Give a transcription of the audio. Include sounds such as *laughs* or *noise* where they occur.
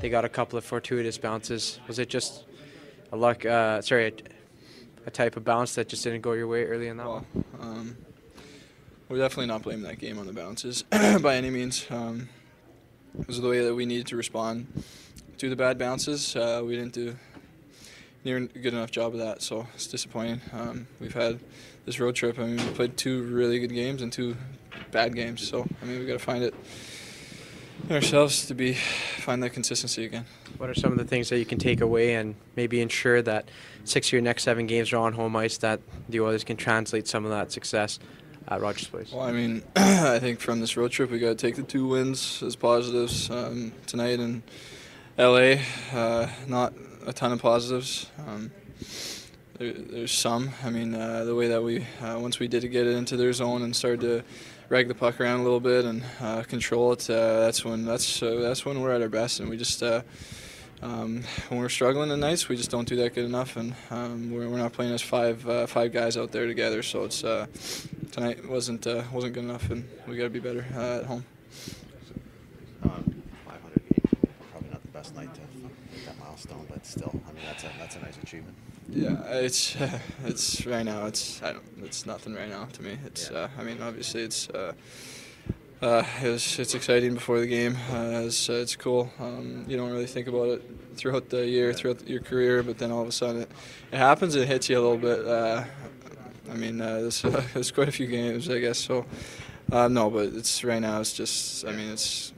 They got a couple of fortuitous bounces. Was it just a luck? Uh, sorry, a, a type of bounce that just didn't go your way early in that Well, one. um, we're definitely not blaming that game on the bounces *clears throat* by any means. Um, it was the way that we needed to respond to the bad bounces. Uh, we didn't do near good enough job of that, so it's disappointing. Um, we've had this road trip. I mean, we played two really good games and two bad games. So I mean, we got to find it ourselves to be find that consistency again. What are some of the things that you can take away and maybe ensure that six of your next seven games are on home ice that the Oilers can translate some of that success at Rogers Place? Well, I mean, *clears throat* I think from this road trip, we got to take the two wins as positives um, tonight in LA. Uh, not a ton of positives. Um, there, there's some. I mean, uh, the way that we uh, once we did get it into their zone and started to rag the puck around a little bit and uh, control it. Uh, that's when that's uh, that's when we're at our best, and we just. Uh, um, when we're struggling at nights, we just don't do that good enough, and um, we're, we're not playing as five five guys out there together. So it's uh, tonight wasn't wasn't good enough, and we got to be better at home. Um, 500 games, probably not the best night that milestone, but still, I mean, that's a that's a nice achievement. Yeah, it's *laughs* it's right now. It's I don't. It's nothing right now to me. It's uh, I mean obviously it's. Uh, uh, it's, it's exciting before the game. Uh, it's, uh, it's cool. Um, you don't really think about it throughout the year, throughout your career, but then all of a sudden it, it happens. It hits you a little bit. Uh, I mean, uh, there's, *laughs* there's quite a few games, I guess. So, uh, no, but it's right now. It's just. I mean, it's